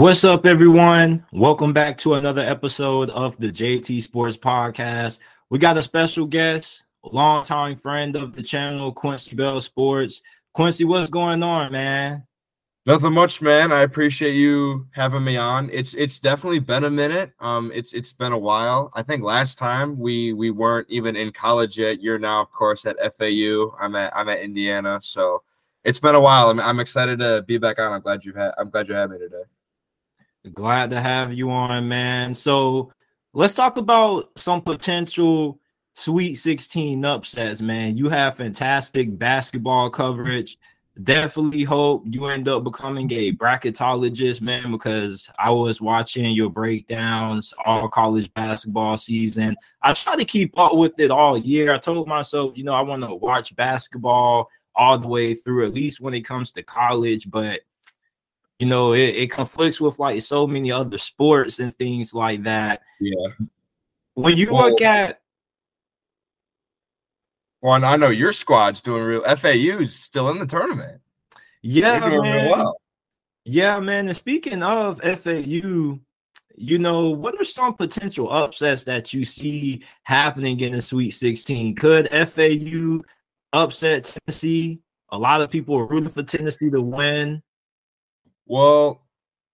What's up, everyone? Welcome back to another episode of the JT Sports Podcast. We got a special guest, a longtime friend of the channel, Quincy Bell Sports. Quincy, what's going on, man? Nothing much, man. I appreciate you having me on. It's it's definitely been a minute. Um, it's it's been a while. I think last time we we weren't even in college yet. You're now, of course, at FAU. I'm at I'm at Indiana, so it's been a while. I'm, I'm excited to be back on. I'm glad you've had I'm glad you had me today. Glad to have you on, man. So let's talk about some potential Sweet 16 upsets, man. You have fantastic basketball coverage. Definitely hope you end up becoming a bracketologist, man, because I was watching your breakdowns all college basketball season. I try to keep up with it all year. I told myself, you know, I want to watch basketball all the way through, at least when it comes to college, but you know, it, it conflicts with like so many other sports and things like that. Yeah. When you well, look at well, I know your squad's doing real FAU's still in the tournament. Yeah, man. Well. Yeah, man. And speaking of FAU, you know, what are some potential upsets that you see happening in the Sweet 16? Could FAU upset Tennessee? A lot of people are rooting for Tennessee to win. Well,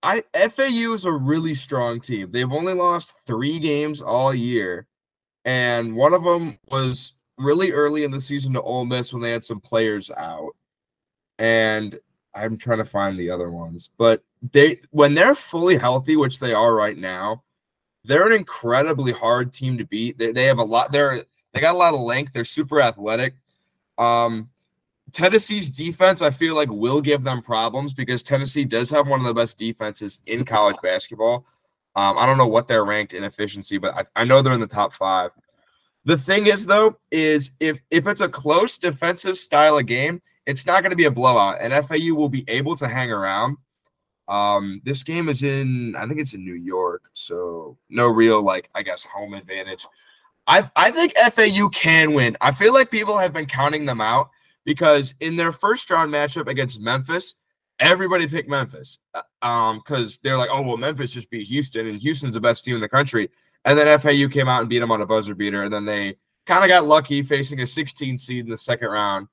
I FAU is a really strong team. They've only lost three games all year, and one of them was really early in the season to Ole Miss when they had some players out. And I'm trying to find the other ones, but they when they're fully healthy, which they are right now, they're an incredibly hard team to beat. They, they have a lot. They're they got a lot of length. They're super athletic. Um, Tennessee's defense, I feel like, will give them problems because Tennessee does have one of the best defenses in college basketball. Um, I don't know what they're ranked in efficiency, but I, I know they're in the top five. The thing is, though, is if if it's a close defensive style of game, it's not going to be a blowout, and FAU will be able to hang around. Um, this game is in, I think it's in New York, so no real like I guess home advantage. I I think FAU can win. I feel like people have been counting them out because in their first round matchup against Memphis, everybody picked Memphis uh, um because they're like, oh well, Memphis just beat Houston, and Houston's the best team in the country. And then FAU came out and beat them on a buzzer beater, and then they kind of got lucky facing a 16 seed in the second round.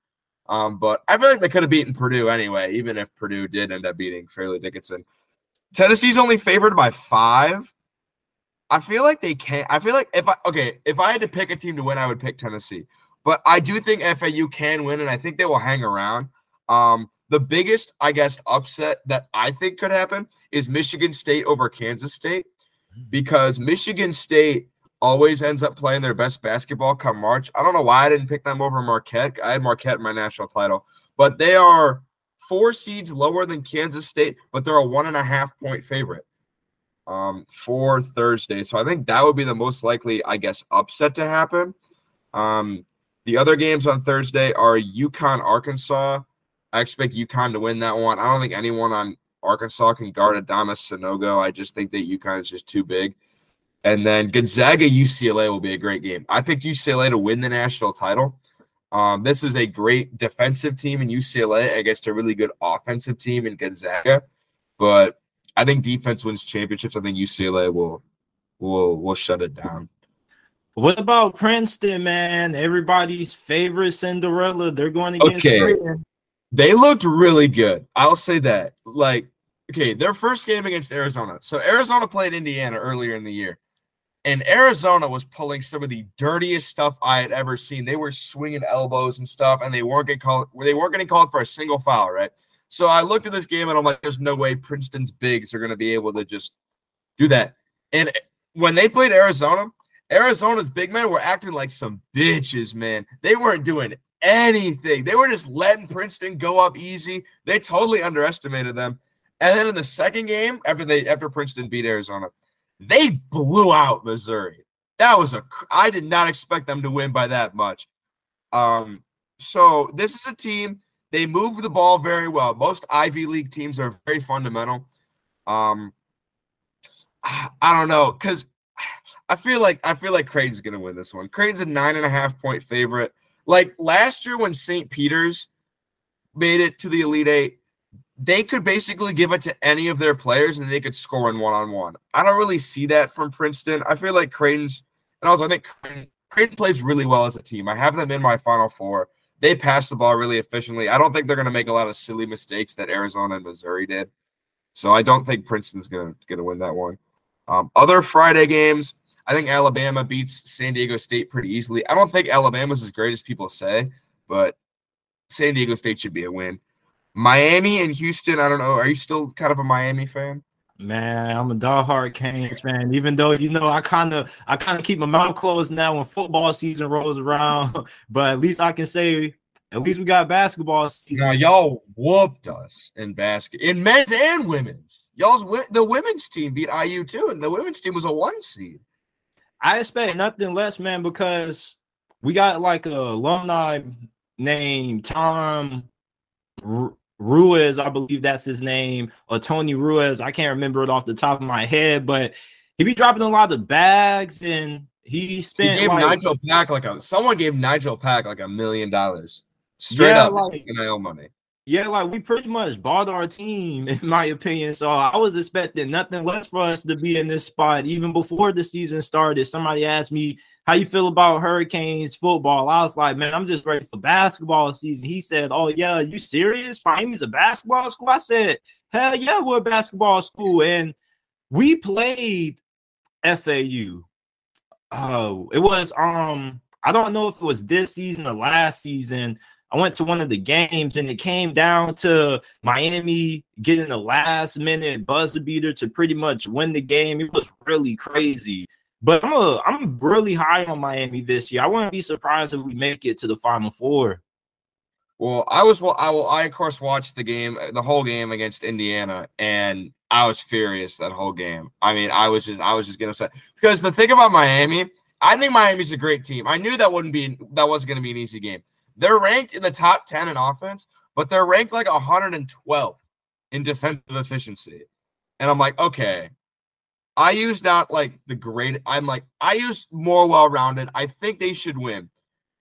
Um, but I feel like they could have beaten Purdue anyway, even if Purdue did end up beating Fairleigh Dickinson. Tennessee's only favored by five. I feel like they can't. I feel like if I okay, if I had to pick a team to win, I would pick Tennessee. But I do think FAU can win, and I think they will hang around. Um, the biggest, I guess, upset that I think could happen is Michigan State over Kansas State hmm. because Michigan State always ends up playing their best basketball come March. I don't know why I didn't pick them over Marquette. I had Marquette in my national title, but they are four seeds lower than Kansas State, but they're a one and a half point favorite um, for Thursday. So I think that would be the most likely, I guess, upset to happen. Um, the other games on Thursday are UConn, Arkansas. I expect UConn to win that one. I don't think anyone on Arkansas can guard Adama Sanogo. I just think that UConn is just too big. And then Gonzaga, UCLA will be a great game. I picked UCLA to win the national title. Um, this is a great defensive team in UCLA against a really good offensive team in Gonzaga. But I think defense wins championships. I think UCLA will will will shut it down. What about Princeton, man? Everybody's favorite Cinderella. They're going against okay. They looked really good. I'll say that. Like, okay, their first game against Arizona. So Arizona played Indiana earlier in the year, and Arizona was pulling some of the dirtiest stuff I had ever seen. They were swinging elbows and stuff, and they weren't getting called. They weren't getting called for a single foul, right? So I looked at this game and I'm like, there's no way Princeton's bigs are going to be able to just do that. And when they played Arizona, Arizona's big men were acting like some bitches, man. They weren't doing anything. They were just letting Princeton go up easy. They totally underestimated them. And then in the second game, after they after Princeton beat Arizona, they blew out Missouri. That was a I did not expect them to win by that much. Um, so this is a team. They move the ball very well. Most Ivy League teams are very fundamental. Um, I don't know because I feel like I feel like Creighton's gonna win this one. Creighton's a nine and a half point favorite. Like last year when St. Peter's made it to the Elite Eight, they could basically give it to any of their players and they could score in one on one. I don't really see that from Princeton. I feel like Creighton's, and also I think Creighton, plays really well as a team. I have them in my Final Four. They pass the ball really efficiently. I don't think they're to make a lot of silly mistakes that Arizona and Missouri did. So I don't think Princeton's going to win that one. Um, other Friday games, I think Alabama beats San Diego State pretty easily. I don't think Alabama's as great as people say, but San Diego State should be a win. Miami and Houston, I don't know. Are you still kind of a Miami fan? Man, I'm a diehard Canes fan. Even though you know I kind of I kind of keep my mouth closed now when football season rolls around, but at least I can say at least we got basketball season. Now y'all whooped us in basket in men's and women's. Y'all's the women's team beat IU too, and the women's team was a one seed. I expect nothing less, man, because we got like a alumni named Tom Ruiz, I believe that's his name, or Tony Ruiz. I can't remember it off the top of my head, but he be dropping a lot of bags and he spent. He gave like, Nigel Pack like a someone gave Nigel Pack like a million dollars straight yeah, up like, NIL money. Yeah, like we pretty much bought our team, in my opinion. So I was expecting nothing less for us to be in this spot even before the season started. Somebody asked me how you feel about Hurricanes football. I was like, man, I'm just ready for basketball season. He said, Oh, yeah, you serious? Miami's a basketball school. I said, Hell yeah, we're a basketball school. And we played FAU. Oh, it was um, I don't know if it was this season or last season. I went to one of the games and it came down to Miami getting the last minute buzzer beater to pretty much win the game. It was really crazy. But I'm a, I'm really high on Miami this year. I wouldn't be surprised if we make it to the Final Four. Well, I was well, I will I of course watched the game, the whole game against Indiana, and I was furious that whole game. I mean, I was just I was just getting upset because the thing about Miami, I think Miami's a great team. I knew that wouldn't be that wasn't going to be an easy game. They're ranked in the top ten in offense, but they're ranked like 112 in defensive efficiency, and I'm like, okay, I use not like the great. I'm like I use more well rounded. I think they should win.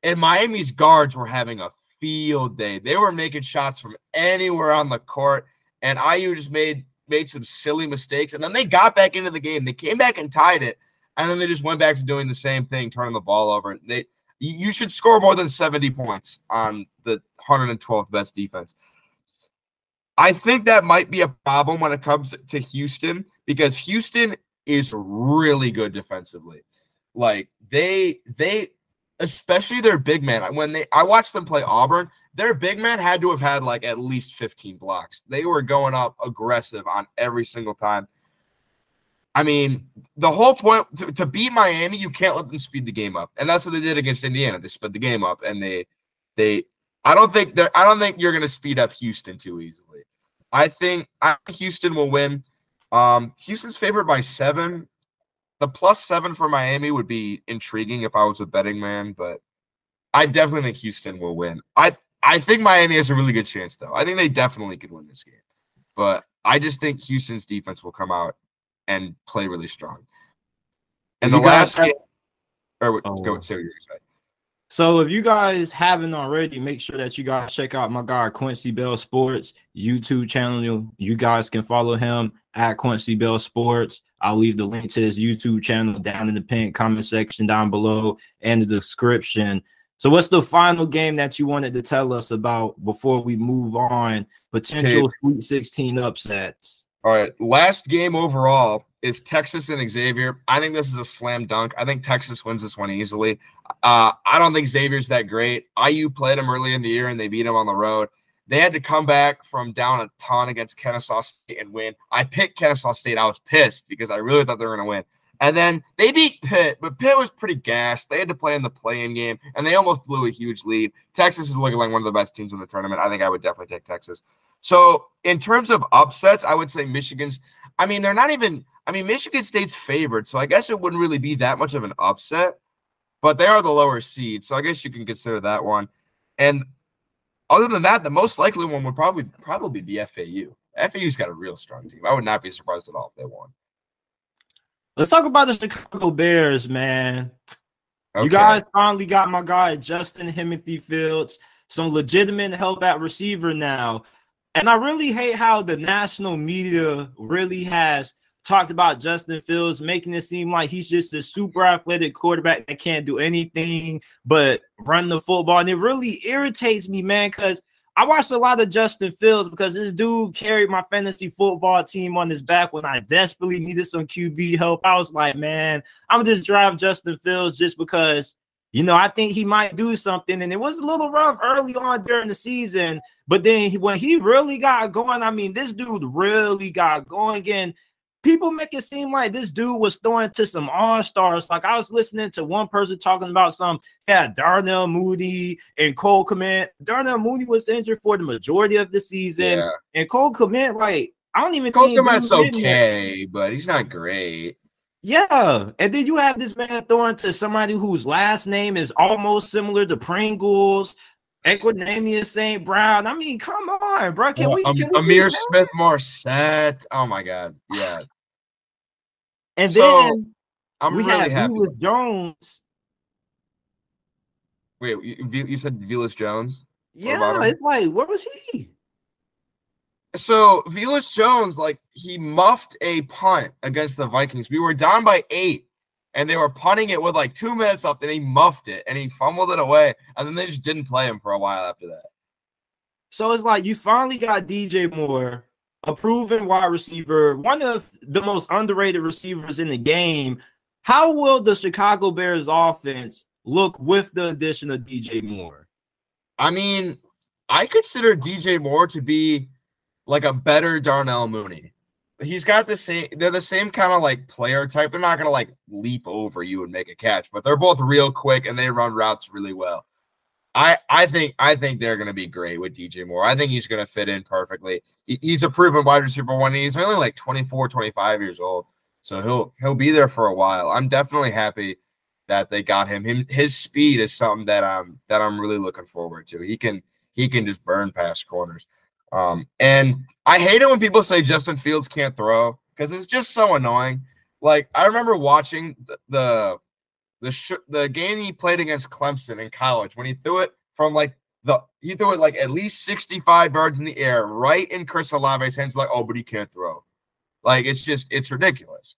And Miami's guards were having a field day. They were making shots from anywhere on the court, and IU just made made some silly mistakes. And then they got back into the game. They came back and tied it, and then they just went back to doing the same thing, turning the ball over. They you should score more than 70 points on the 112th best defense. I think that might be a problem when it comes to Houston because Houston is really good defensively. Like they they especially their big man when they I watched them play Auburn, their big man had to have had like at least 15 blocks. They were going up aggressive on every single time. I mean, the whole point to, to beat Miami, you can't let them speed the game up. And that's what they did against Indiana. They sped the game up and they they I don't think they're I don't think you're gonna speed up Houston too easily. I think I think Houston will win. Um, Houston's favored by seven. The plus seven for Miami would be intriguing if I was a betting man, but I definitely think Houston will win. I I think Miami has a really good chance, though. I think they definitely could win this game, but I just think Houston's defense will come out and play really strong. And you the last have, game, or oh. go say what you're saying. So if you guys haven't already, make sure that you guys check out my guy Quincy Bell Sports YouTube channel. You guys can follow him at Quincy Bell Sports. I'll leave the link to his YouTube channel down in the pinned comment section down below and the description. So what's the final game that you wanted to tell us about before we move on? Potential okay. Sweet 16 upsets. All right. Last game overall is Texas and Xavier. I think this is a slam dunk. I think Texas wins this one easily. Uh, I don't think Xavier's that great. IU played them early in the year and they beat them on the road. They had to come back from down a ton against Kennesaw State and win. I picked Kennesaw State. I was pissed because I really thought they were going to win. And then they beat Pitt, but Pitt was pretty gassed. They had to play in the play-in game, and they almost blew a huge lead. Texas is looking like one of the best teams in the tournament. I think I would definitely take Texas. So, in terms of upsets, I would say Michigan's. I mean, they're not even. I mean, Michigan State's favored, so I guess it wouldn't really be that much of an upset but they are the lower seed, so I guess you can consider that one. And other than that, the most likely one would probably probably be FAU. FAU's got a real strong team. I would not be surprised at all if they won. Let's talk about the Chicago Bears, man. Okay. You guys finally got my guy Justin Timothy Fields, some legitimate help at receiver now. And I really hate how the national media really has talked about Justin Fields, making it seem like he's just a super athletic quarterback that can't do anything but run the football. And it really irritates me, man, because I watched a lot of Justin Fields because this dude carried my fantasy football team on his back when I desperately needed some QB help. I was like, man, I'm just drive Justin Fields just because you know, I think he might do something. And it was a little rough early on during the season. But then when he really got going, I mean, this dude really got going. And people make it seem like this dude was throwing to some all-stars. Like I was listening to one person talking about some yeah, Darnell Mooney and Cole Kmet. Darnell Mooney was injured for the majority of the season. Yeah. And Cole Kmet, like, I don't even Cole think Kmet's okay, but he's not great. Yeah, and then you have this man throwing to somebody whose last name is almost similar to Pringles, Equanimeous St. Brown. I mean, come on, bro. Can we? Can um, we Ihmir Smith Marsette. Oh my god, yeah. And so, then I'm we really have Velus Jones. Wait, you, you said Velus Jones? Yeah, it's like where was he? So Velus Jones, like he muffed a punt against the Vikings. We were down by eight, and they were punting it with like two minutes left, and he muffed it and he fumbled it away, and then they just didn't play him for a while after that. So it's like you finally got DJ Moore, a proven wide receiver, one of the most underrated receivers in the game. How will the Chicago Bears offense look with the addition of DJ Moore? I mean, I consider DJ Moore to be like a better Darnell Mooney. He's got the same, they're the same kind of like player type. They're not to like leap over you and make a catch, but they're both real quick and they run routes really well. I, I think I think they're to be great with DJ Moore. I think he's to fit in perfectly. He, he's a proven wide receiver one. He's only like 24, 25 years old. So he'll he'll be there for a while. I'm definitely happy that they got him. Him his speed is something that I'm that I'm really looking forward to. He can he can just burn past corners. Um, and I hate it when people say Justin Fields can't throw because it's just so annoying. Like I remember watching the the the, sh- the game he played against Clemson in college when he threw it from like the he threw it like at least 65 yards in the air right in Chris Olave's hands like oh but he can't throw. Like it's just it's ridiculous.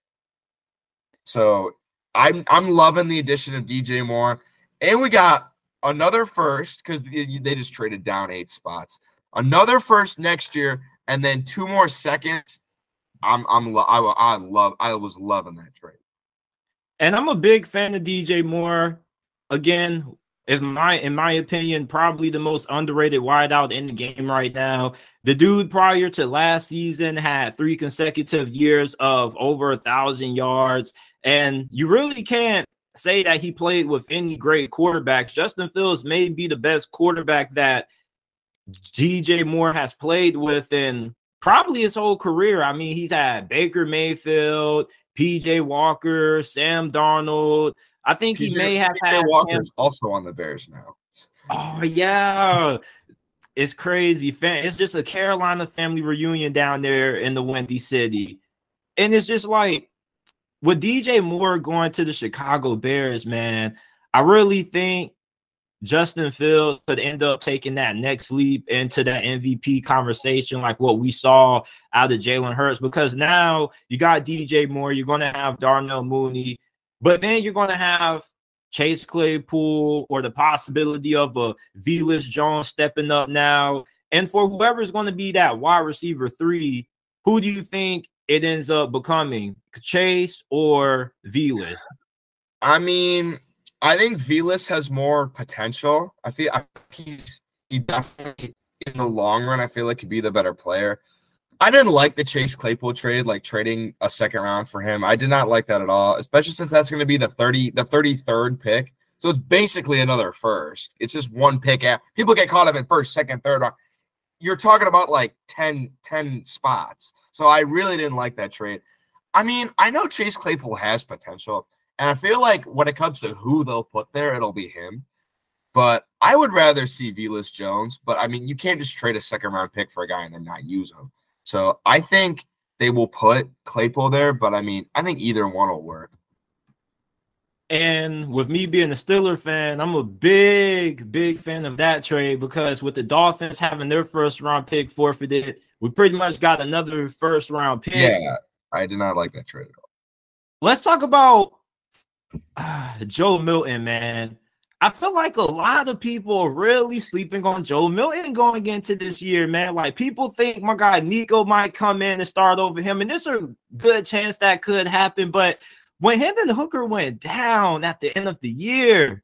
So I'm I'm loving the addition of DJ Moore and we got another first because they, they just traded down eight spots another first next year, and then two more seconds. I'm I'm I, I love I was loving that trade. And I'm a big fan of DJ Moore. Again, if my in my opinion, probably the most underrated wideout in the game right now. The dude prior to last season had three consecutive years of over a thousand yards, and you really can't say that he played with any great quarterbacks. Justin Fields may be the best quarterback that DJ Moore has played with in probably his whole career. I mean, he's had Baker Mayfield, PJ Walker, Sam Darnold. I think PJ, he may have PJ had Walker's him. also on the Bears now. Oh yeah. It's crazy. It's just a Carolina family reunion down there in the Windy City. And it's just like with DJ Moore going to the Chicago Bears, man, I really think Justin Fields could end up taking that next leap into that MVP conversation, like what we saw out of Jalen Hurts, because now you got DJ Moore, you're going to have Darnell Mooney, but then you're going to have Chase Claypool or the possibility of a Velus Jones stepping up now. And for whoever's going to be that wide receiver three, who do you think it ends up becoming, Chase or Velus? I mean, I think Velus has more potential. I feel I he's he definitely in the long run. I feel like he could be the better player. I didn't like the Chase Claypool trade, like trading a second round for him. I did not like that at all, especially since that's going to be the thirty, the thirty third pick. So it's basically another first. It's just one pick. At people get caught up in first, second, third. You're talking about like 10, 10 spots. So I really didn't like that trade. I mean, I know Chase Claypool has potential. And I feel like when it comes to who they'll put there, it'll be him. But I would rather see Velus Jones. But I mean, you can't just trade a second round pick for a guy and then not use him. So I think they will put Claypool there. But I mean, I think either one will work. And with me being a Steeler fan, I'm a big, big fan of that trade because with the Dolphins having their first round pick forfeited, we pretty much got another first round pick. Yeah, I did not like that trade at all. Let's talk about uh, Joe Milton, man. I feel like a lot of people are really sleeping on Joe Milton going into this year, man. Like people think my guy Nico might come in and start over him, and there's a good chance that could happen. But when Hendon Hooker went down at the end of the year,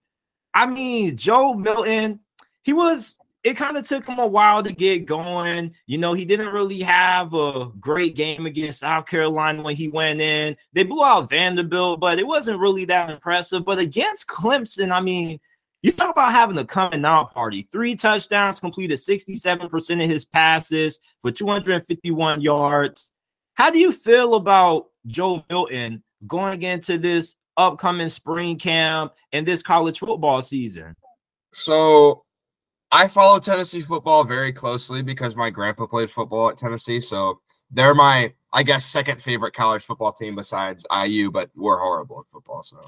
I mean, Joe Milton, he was it kind of took him a while to get going. You know, he didn't really have a great game against South Carolina when he went in. They blew out Vanderbilt, but it wasn't really that impressive. But against Clemson, I mean, you talk about having a coming out party. Three touchdowns, completed 67% of his passes for 251 yards. How do you feel about Joe Milton going into this upcoming spring camp and this college football season? So I follow Tennessee football very closely because my grandpa played football at Tennessee. So they're my, I guess, second favorite college football team besides IU, but we're horrible at football. So,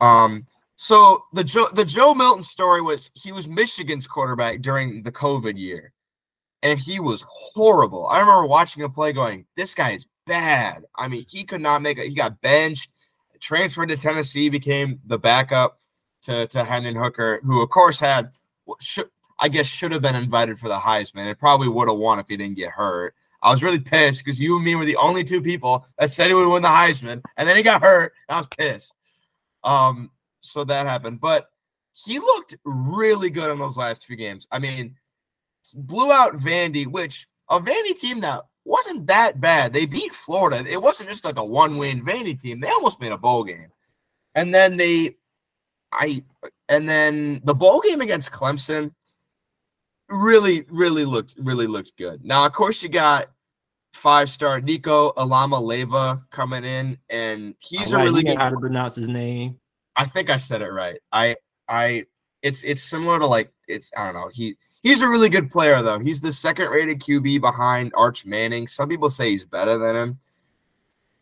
um, so the Joe the Joe Milton story was he was Michigan's quarterback during the COVID year, and he was horrible. I remember watching him play, going, "This guy is bad." I mean, he could not make it. He got benched, transferred to Tennessee, became the backup to to Hendon Hooker, who of course had should, I guess should have been invited for the Heisman. It probably would have won if he didn't get hurt. I was really pissed because you and me were the only two people that said he would win the Heisman, and then he got hurt. I was pissed. Um, so that happened, but he looked really good in those last few games. I mean, blew out Vandy, which a Vandy team that wasn't that bad. They beat Florida. It wasn't just like a one-win Vandy team. They almost made a bowl game, and then they I and then the bowl game against Clemson really, really looked really looked good. Now, of course, you got five star Nico Alama Leva coming in, and he's right, a really good. How to pronounce his name? I think I said it right. I I it's it's similar to like it's I don't know he. He's a really good player, though. He's the second rated QB behind Arch Manning. Some people say he's better than him.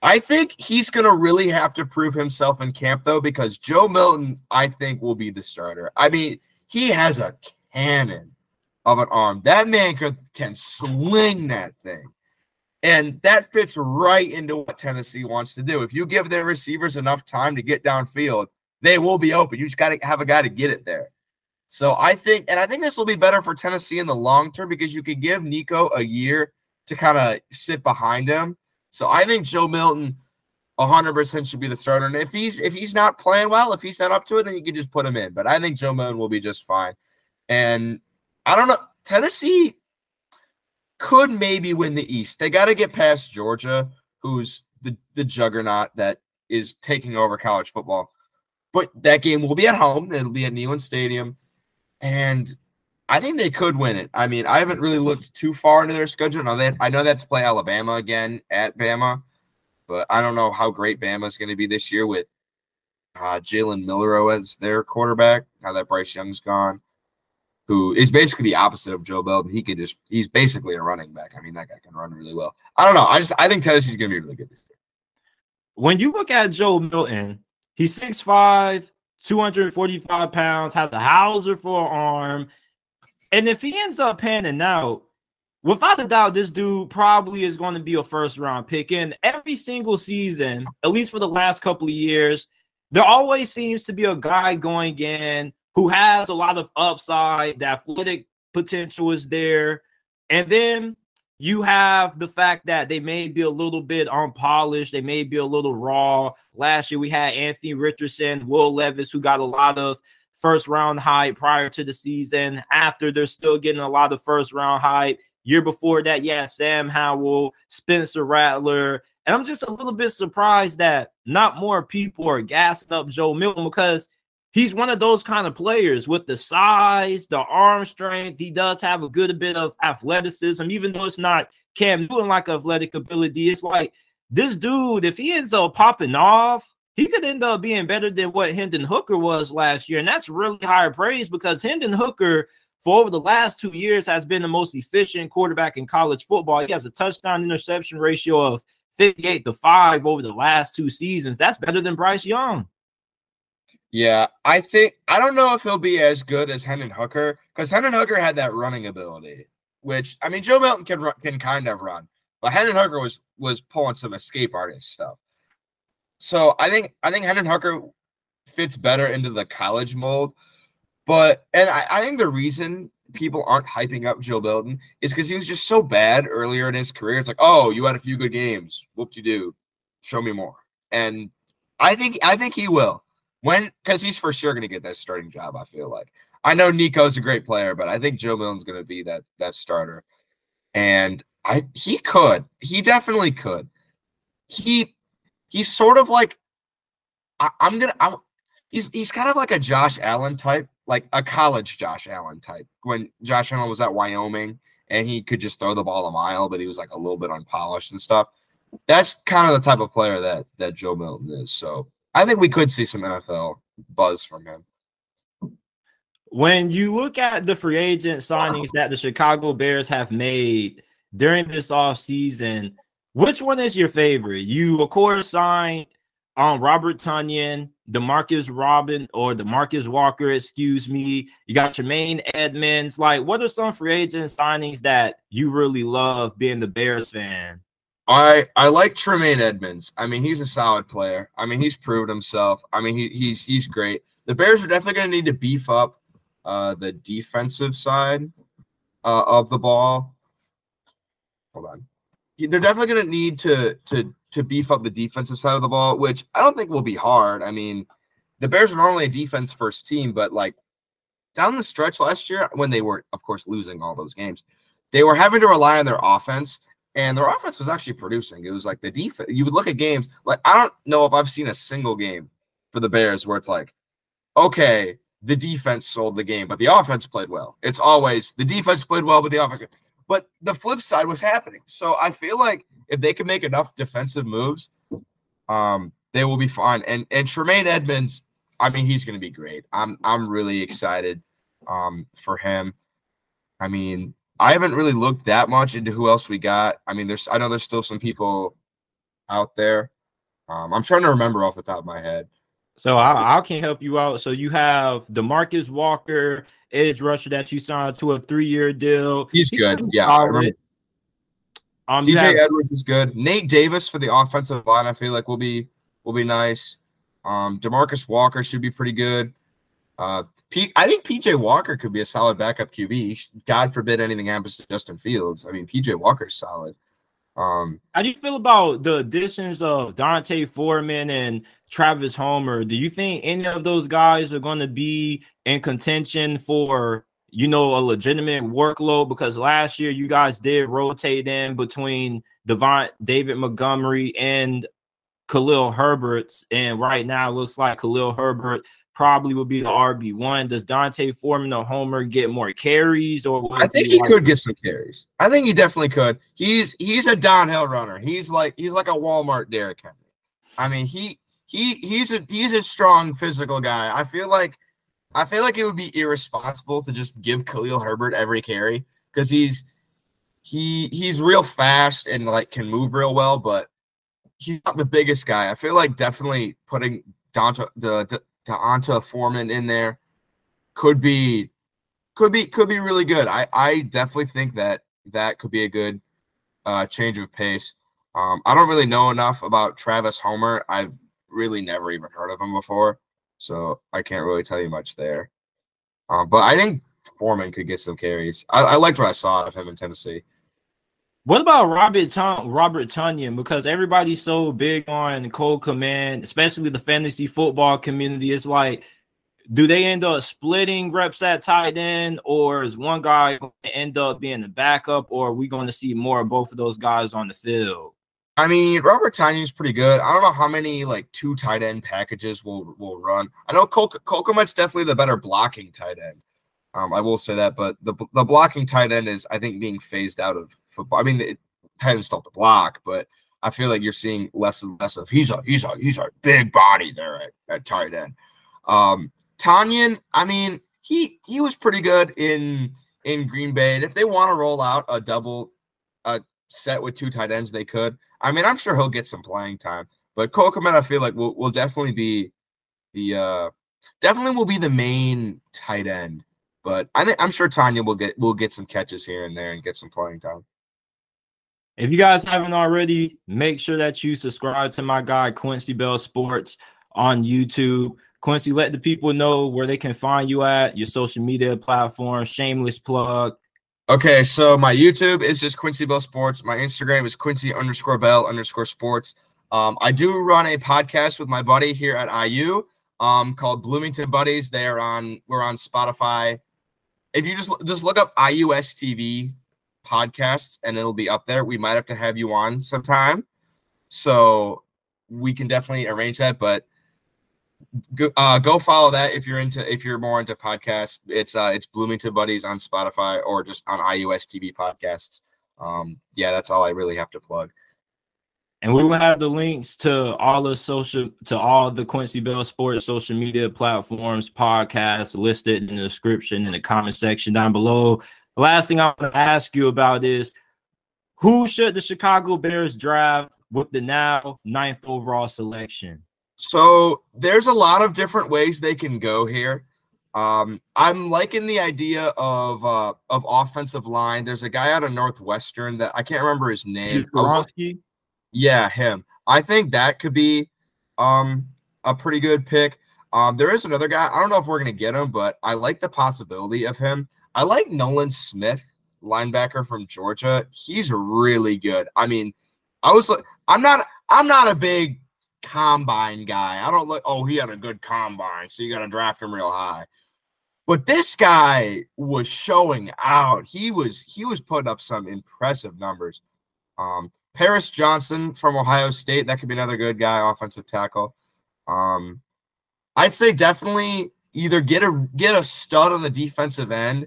I think he's going to really have to prove himself in camp, though, because Joe Milton, I think, will be the starter. I mean, he has a cannon of an arm. That man can, can sling that thing. And that fits right into what Tennessee wants to do. If you give their receivers enough time to get downfield, they will be open. You just got to have a guy to get it there. So I think, and I think this will be better for Tennessee in the long term because you could give Nico a year to kind of sit behind him so I think Joe Milton 100% should be the starter. And if he's if he's not playing well, if he's not up to it, then you can just put him in. But I think Joe Milton will be just fine. And I don't know, Tennessee could maybe win the East. They got to get past Georgia, who's the the juggernaut that is taking over college football. But that game will be at home. It'll be at Neyland Stadium. And I think they could win it. I mean, I haven't really looked too far into their schedule. Now they, I know have to play Alabama again at Bama, but I don't know how great Bama is going to be this year with uh, Jalen Milroe as their quarterback. Now that Bryce Young's gone, who is basically the opposite of Joe Bell. He can just, he's basically a running back. I mean, that guy can run really well. I don't know. I just, I think Tennessee's going to be really good this year. When you look at Joe Milton, he's 6'5, 245 pounds, has a Hauser for arm and if he ends up panning out, without a doubt, this dude probably is going to be a first round pick. And every single season, at least for the last couple of years, there always seems to be a guy going in who has a lot of upside. The athletic potential is there. And then you have the fact that they may be a little bit unpolished, they may be a little raw. Last year we had Anthony Richardson, Will Levis, who got a lot of first round hype prior to the season. After they're still getting a lot of first round hype. Year before that, yeah, Sam Howell, Spencer Rattler. And I'm just a little bit surprised that not more people are gassing up Joe Milton because he's one of those kind of players with the size, the arm strength. He does have a good bit of athleticism, even though it's not Cam Newton like athletic ability. It's like this dude, if he ends up popping off, he could end up being better than what Hendon Hooker was last year. And that's really high praise because Hendon Hooker, for over the last two years, has been the most efficient quarterback in college football. He has a touchdown interception ratio of 58 to 5 over the last two seasons. That's better than Bryce Young. Yeah, I think I don't know if he'll be as good as Hendon Hooker because Hendon Hooker had that running ability, which I mean Joe Milton can can kind of run, but Hendon Hooker was was pulling some escape artist stuff. So I think I think Hendon Hooker fits better into the college mold, but and I, I think the reason people aren't hyping up Joe Milton is because he was just so bad earlier in his career. It's like, oh, you had a few good games, whoop de do, show me more, and I think I think he will. When because he's for sure going to get that starting job. I feel like I know Nico's a great player, but I think Joe Milton's going to be that that starter, and I he could, he definitely could. He he's sort of like I, am gonna I'm, he's he's kind of like a Josh Allen type, like a college Josh Allen type. When Josh Allen was at Wyoming and he could just throw the ball a mile, but he was like a little bit unpolished and stuff. That's kind of the type of player that that Joe Milton is. So I think we could see some NFL buzz from him. When you look at the free agent signings that the Chicago Bears have made during this off season, which one is your favorite? You, of course, signed um, Robert Tonyan, Demarcus Robin, or Demarcus Walker, excuse me. You got Tremaine Edmunds. Like, what are some free agent signings that you really love being the Bears fan? I I like Tremaine Edmunds. I mean, he's a solid player. I mean, he's proved himself. I mean, he, he's he's great. The Bears are definitely going to need to beef up uh, the defensive side uh, of the ball. Hold on. They're definitely going to need to to to beef up the defensive side of the ball, which I don't think will be hard. I mean, the Bears are normally a defense first team, but like down the stretch last year, when they were, of course, losing all those games, they were having to rely on their offense and their offense was actually producing. It was like the defense. You would look at games like I don't know if I've seen a single game for the Bears where it's like, okay, the defense sold the game, but the offense played well. It's always the defense played well, but the offense. But the flip side was happening. So I feel like if they can make enough defensive moves, um, they will be fine. And and Tremaine Edmunds, I mean, he's going to be great. I'm I'm really excited um, for him. I mean, I haven't really looked that much into who else we got. I mean, there's I know there's still some people out there. Um, I'm trying to remember off the top of my head. So I, I can help you out. So you have Demarcus Walker, edge rusher that you signed to a three-year deal. He's, He's good. Yeah. Um, DJ have, Edwards is good. Nate Davis for the offensive line, I feel like will be will be nice. Um, Demarcus Walker should be pretty good. Uh, P- I think PJ Walker could be a solid backup QB. God forbid anything happens to Justin Fields. I mean, PJ Walker's solid. Um, How do you feel about the additions of D'Onta Foreman and Travis Homer? Do you think any of those guys are going to be in contention for you know a legitimate workload? Because last year you guys did rotate in between Devon David Montgomery and Khalil Herbert, and right now it looks like Khalil Herbert probably would be the RB one. Does D'Onta Foreman or Homer get more carries, or I think he like- could get some carries. I think he definitely could. He's he's a downhill runner. He's like he's like a Walmart Derrick Henry. I mean he he he's a he's a strong physical guy. I feel like I feel like it would be irresponsible to just give Khalil Herbert every carry because he's he he's real fast and like can move real well, but he's not the biggest guy. I feel like definitely putting Dante the D'Onta Foreman in there could be could be could be really good. I I definitely think that that could be a good uh, change of pace. Um, I don't really know enough about Travis Homer. I've really never even heard of him before, so I can't really tell you much there. Um, but I think Foreman could get some carries. I, I liked what I saw of him in Tennessee. What about Robert Ton- Robert Tonyan? Because everybody's so big on Cole Kmet, especially the fantasy football community. It's like, do they end up splitting reps at tight end, or is one guy going to end up being the backup, or are we going to see more of both of those guys on the field? I mean, Robert is pretty good. I don't know how many like two tight end packages will will run. I know Cole, Cole definitely the better blocking tight end. Um, I will say that, but the the blocking tight end is I think being phased out of football. I mean, it hadn't stopped the block, but I feel like you're seeing less and less of he's a he's a he's a big body there at, at tight end. Um, Tonyan, I mean, he he was pretty good in in Green Bay. And if they want to roll out a double a set with two tight ends, they could. I mean, I'm sure he'll get some playing time. But Cole I feel like will will definitely be the uh definitely will be the main tight end. But I think I'm sure Tonyan will get will get some catches here and there and get some playing time. If you guys haven't already, make sure that you subscribe to my guy Quincy Bell Sports on YouTube. Quincy, let the people know where they can find you at your social media platform. Shameless plug. Okay, so my YouTube is just Quincy Bell Sports. My Instagram is Quincy underscore Bell underscore Sports. Um, I do run a podcast with my buddy here at IU um, called Bloomington Buddies. They are on we're on Spotify. If you just just look up IUS TV podcasts and it'll be up there. We might have to have you on sometime, so we can definitely arrange that. But go, uh, go follow that if you're into if you're more into podcasts. It's uh it's Bloomington Buddies on Spotify or just on IUS TV podcasts. Um, yeah, that's all I really have to plug. And we will have the links to all the social to all the Quincy Bell Sports social media platforms, podcasts listed in the description in the comment section down below. Last thing I want to ask you about is who should the Chicago Bears draft with the now ninth overall selection? So there's a lot of different ways they can go here. Um, I'm liking the idea of uh, of offensive line. There's a guy out of Northwestern that I can't remember his name. Yeah, him. I think that could be um a pretty good pick. Um, there is another guy. I don't know if we're gonna get him, but I like the possibility of him. I like Nolan Smith, linebacker from Georgia. He's really good. I mean, I was like, I'm not, I'm not a big combine guy. I don't look. Oh, he had a good combine, so you got to draft him real high. But this guy was showing out. He was he was putting up some impressive numbers. Um, Paris Johnson from Ohio State. That could be another good guy, offensive tackle. Um, I'd say definitely either get a get a stud on the defensive end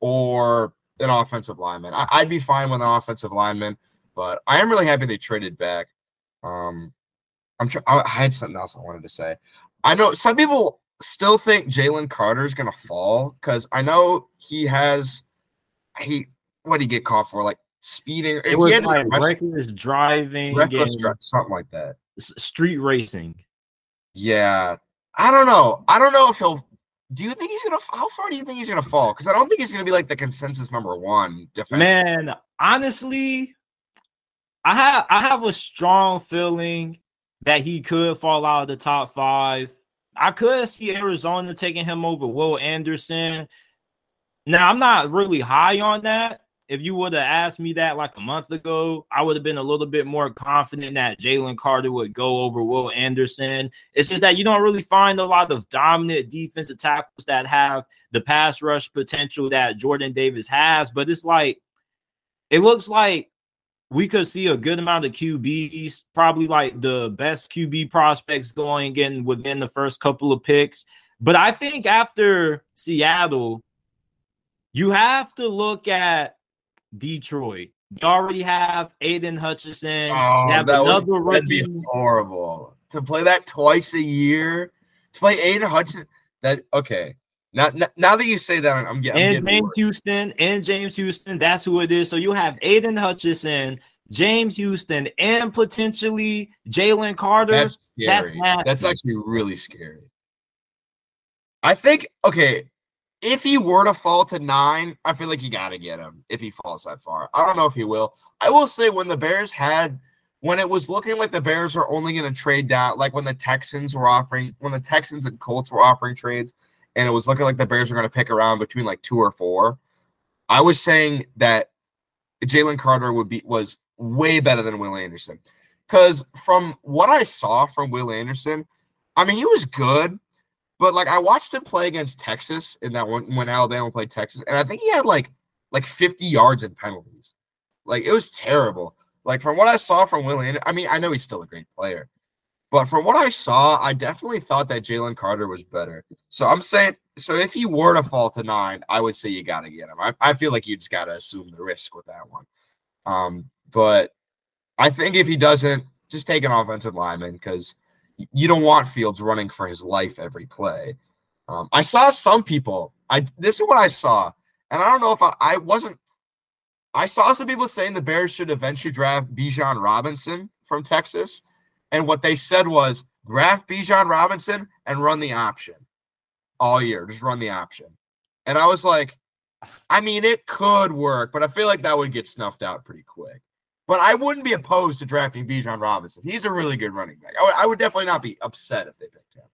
or an offensive lineman. I, would be fine with an offensive lineman, but I am really happy they traded back. Um, I'm sure I had something else I wanted to say. I know some people still think Jalen Carter is gonna fall because I know he has he what did he get caught for like speeding. It was like reckless driving, reckless dri- something like that. Street racing. Yeah, I don't know. I don't know if he'll. Do you think he's gonna? How far do you think he's gonna fall? Because I don't think he's gonna be like the consensus number one defense. Man, honestly, I have I have a strong feeling that he could fall out of the top five. I could see Arizona taking him over Will Anderson. Now I'm not really high on that, if you would have asked me that like a month ago, I would have been a little bit more confident that Jalen Carter would go over Will Anderson. It's just that you don't really find a lot of dominant defensive tackles that have the pass rush potential that Jordan Davis has. But it's like, it looks like we could see a good amount of QBs, probably like the best QB prospects going in within the first couple of picks. But I think after Seattle, you have to look at Detroit. You already have Aidan Hutchinson. Oh, have that another would, that'd be horrible to play that twice a year. To play Aidan Hutchinson, that okay. Now, now that you say that, I'm getting. And James worried. Houston and James Houston, that's who it is. So you have Aidan Hutchinson, James Houston, and potentially Jalen Carter. That's scary. That's, that's actually really scary. I think okay if he were to fall to nine, I feel like you got to get him if he falls that far. I don't know if he will. I will say when the Bears had, when it was looking like the Bears are only going to trade down, like when the Texans were offering, when the Texans and Colts were offering trades, and it was looking like the Bears were going to pick around between like two or four, I was saying that Jalen Carter would be was way better than Will Anderson. Because from what I saw from Will Anderson, I mean, he was good but like I watched him play against Texas in that one when Alabama played Texas, and I think he had like like 50 yards in penalties. Like it was terrible. Like from what I saw from Willie, I mean, I know he's still a great player, but from what I saw, I definitely thought that Jalen Carter was better. So I'm saying, so if he were to fall to nine, I would say you got to get him. I, I feel like you just got to assume the risk with that one. Um, but I think if he doesn't, just take an offensive lineman because – you don't want Fields running for his life every play. Um, I saw some people. I this is what I saw, and I don't know if I, I wasn't. I saw some people saying the Bears should eventually draft Bijan Robinson from Texas, and what they said was draft Bijan Robinson and run the option all year. Just run the option. And I was like, I mean, it could work, but I feel like that would get snuffed out pretty quick. But I wouldn't be opposed to drafting Bijan Robinson. He's a really good running back. I would, would definitely not be upset if they picked him.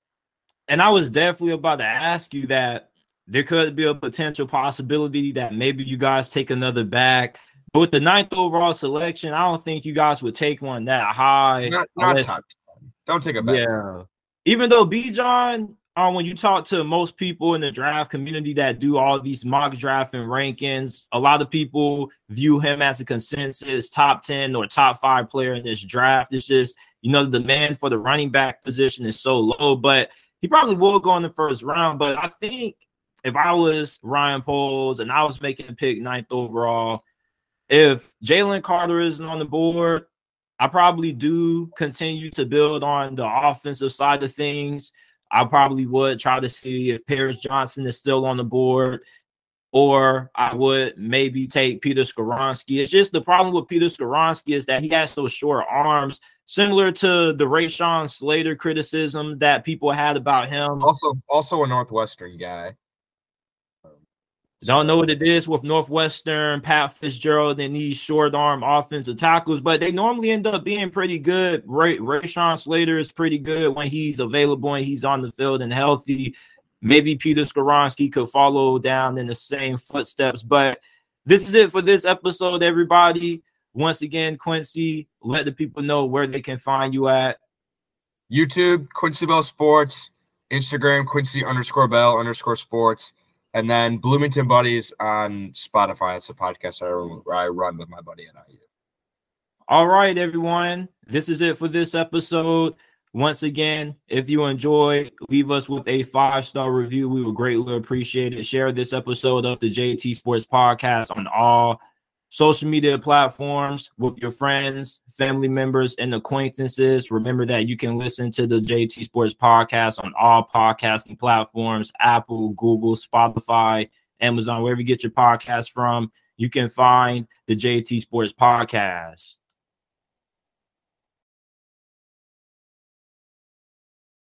And I was definitely about to ask you that there could be a potential possibility that maybe you guys take another back. But with the ninth overall selection, I don't think you guys would take one that high. Not, not unless, top 10. Don't take a back. Yeah. Even though Bijan um, when you talk to most people in the draft community that do all these mock draft and rankings, a lot of people view him as a consensus top 10 or top five player in this draft. It's just, you know, the demand for the running back position is so low, but he probably will go in the first round. But I think if I was Ryan Poles and I was making a pick ninth overall, if Jalen Carter isn't on the board, I probably do continue to build on the offensive side of things. I probably would try to see if Paris Johnson is still on the board, or I would maybe take Peter Skoronski. It's just the problem with Peter Skoronski is that he has those short arms, similar to the Rashawn Slater criticism that people had about him. Also, also a Northwestern guy. Don't know what it is with Northwestern, Pat Fitzgerald, and these short arm offensive tackles, but they normally end up being pretty good. Ray Rashawn Slater is pretty good when he's available and he's on the field and healthy. Maybe Peter Skoronski could follow down in the same footsteps. But this is it for this episode, everybody. Once again, Quincy, let the people know where they can find you at. YouTube, Quincy Bell Sports, Instagram, Quincy underscore Bell underscore Sports and then Bloomington Buddies on Spotify. It's a podcast I, I run with my buddy at IU. All right, everyone. This is it for this episode. Once again, if you enjoy, leave us with a five star review. We would greatly appreciate it. Share this episode of the JT Sports Podcast on all social media platforms with your friends, family members, and acquaintances. Remember that you can listen to the JT Sports Podcast on all podcasting platforms Apple, Google, Spotify, Amazon, wherever you get your podcast from. You can find the JT Sports Podcast.